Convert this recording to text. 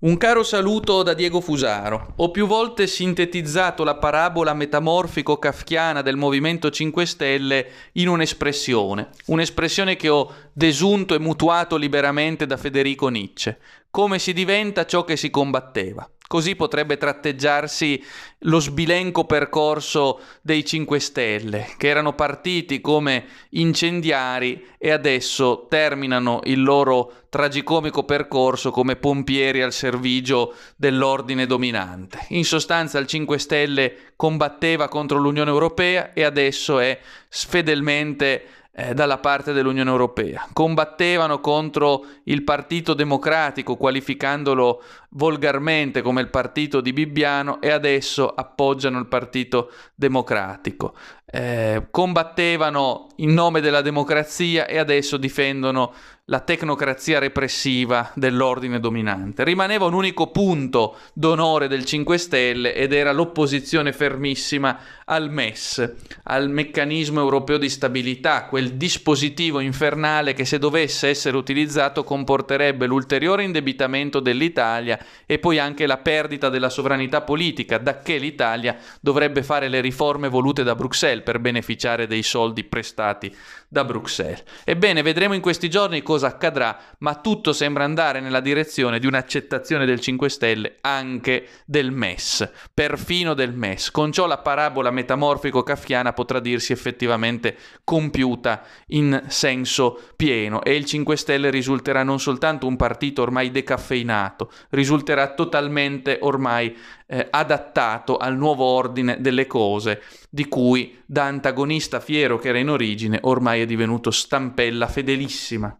Un caro saluto da Diego Fusaro. Ho più volte sintetizzato la parabola metamorfico-kafkiana del Movimento 5 Stelle in un'espressione, un'espressione che ho desunto e mutuato liberamente da Federico Nietzsche. Come si diventa ciò che si combatteva. Così potrebbe tratteggiarsi lo sbilenco percorso dei 5 Stelle, che erano partiti come incendiari e adesso terminano il loro tragicomico percorso come pompieri al servigio dell'ordine dominante. In sostanza il 5 Stelle combatteva contro l'Unione Europea e adesso è fedelmente eh, dalla parte dell'Unione Europea. Combattevano contro il Partito Democratico, qualificandolo volgarmente come il partito di Bibbiano, e adesso appoggiano il Partito Democratico. Eh, combattevano in nome della democrazia e adesso difendono la tecnocrazia repressiva dell'ordine dominante. Rimaneva un unico punto d'onore del 5 Stelle ed era l'opposizione fermissima al MES, al meccanismo europeo di stabilità, quel dispositivo infernale che se dovesse essere utilizzato comporterebbe l'ulteriore indebitamento dell'Italia e poi anche la perdita della sovranità politica, da che l'Italia dovrebbe fare le riforme volute da Bruxelles per beneficiare dei soldi prestati da Bruxelles. Ebbene, vedremo in questi giorni cosa accadrà, ma tutto sembra andare nella direzione di un'accettazione del 5 Stelle anche del MES, perfino del MES. Con ciò la parabola metamorfico-kafkiana potrà dirsi effettivamente compiuta in senso pieno e il 5 Stelle risulterà non soltanto un partito ormai decaffeinato, risulterà totalmente ormai eh, adattato al nuovo ordine delle cose, di cui da antagonista fiero che era in origine ormai è divenuto stampella fedelissima.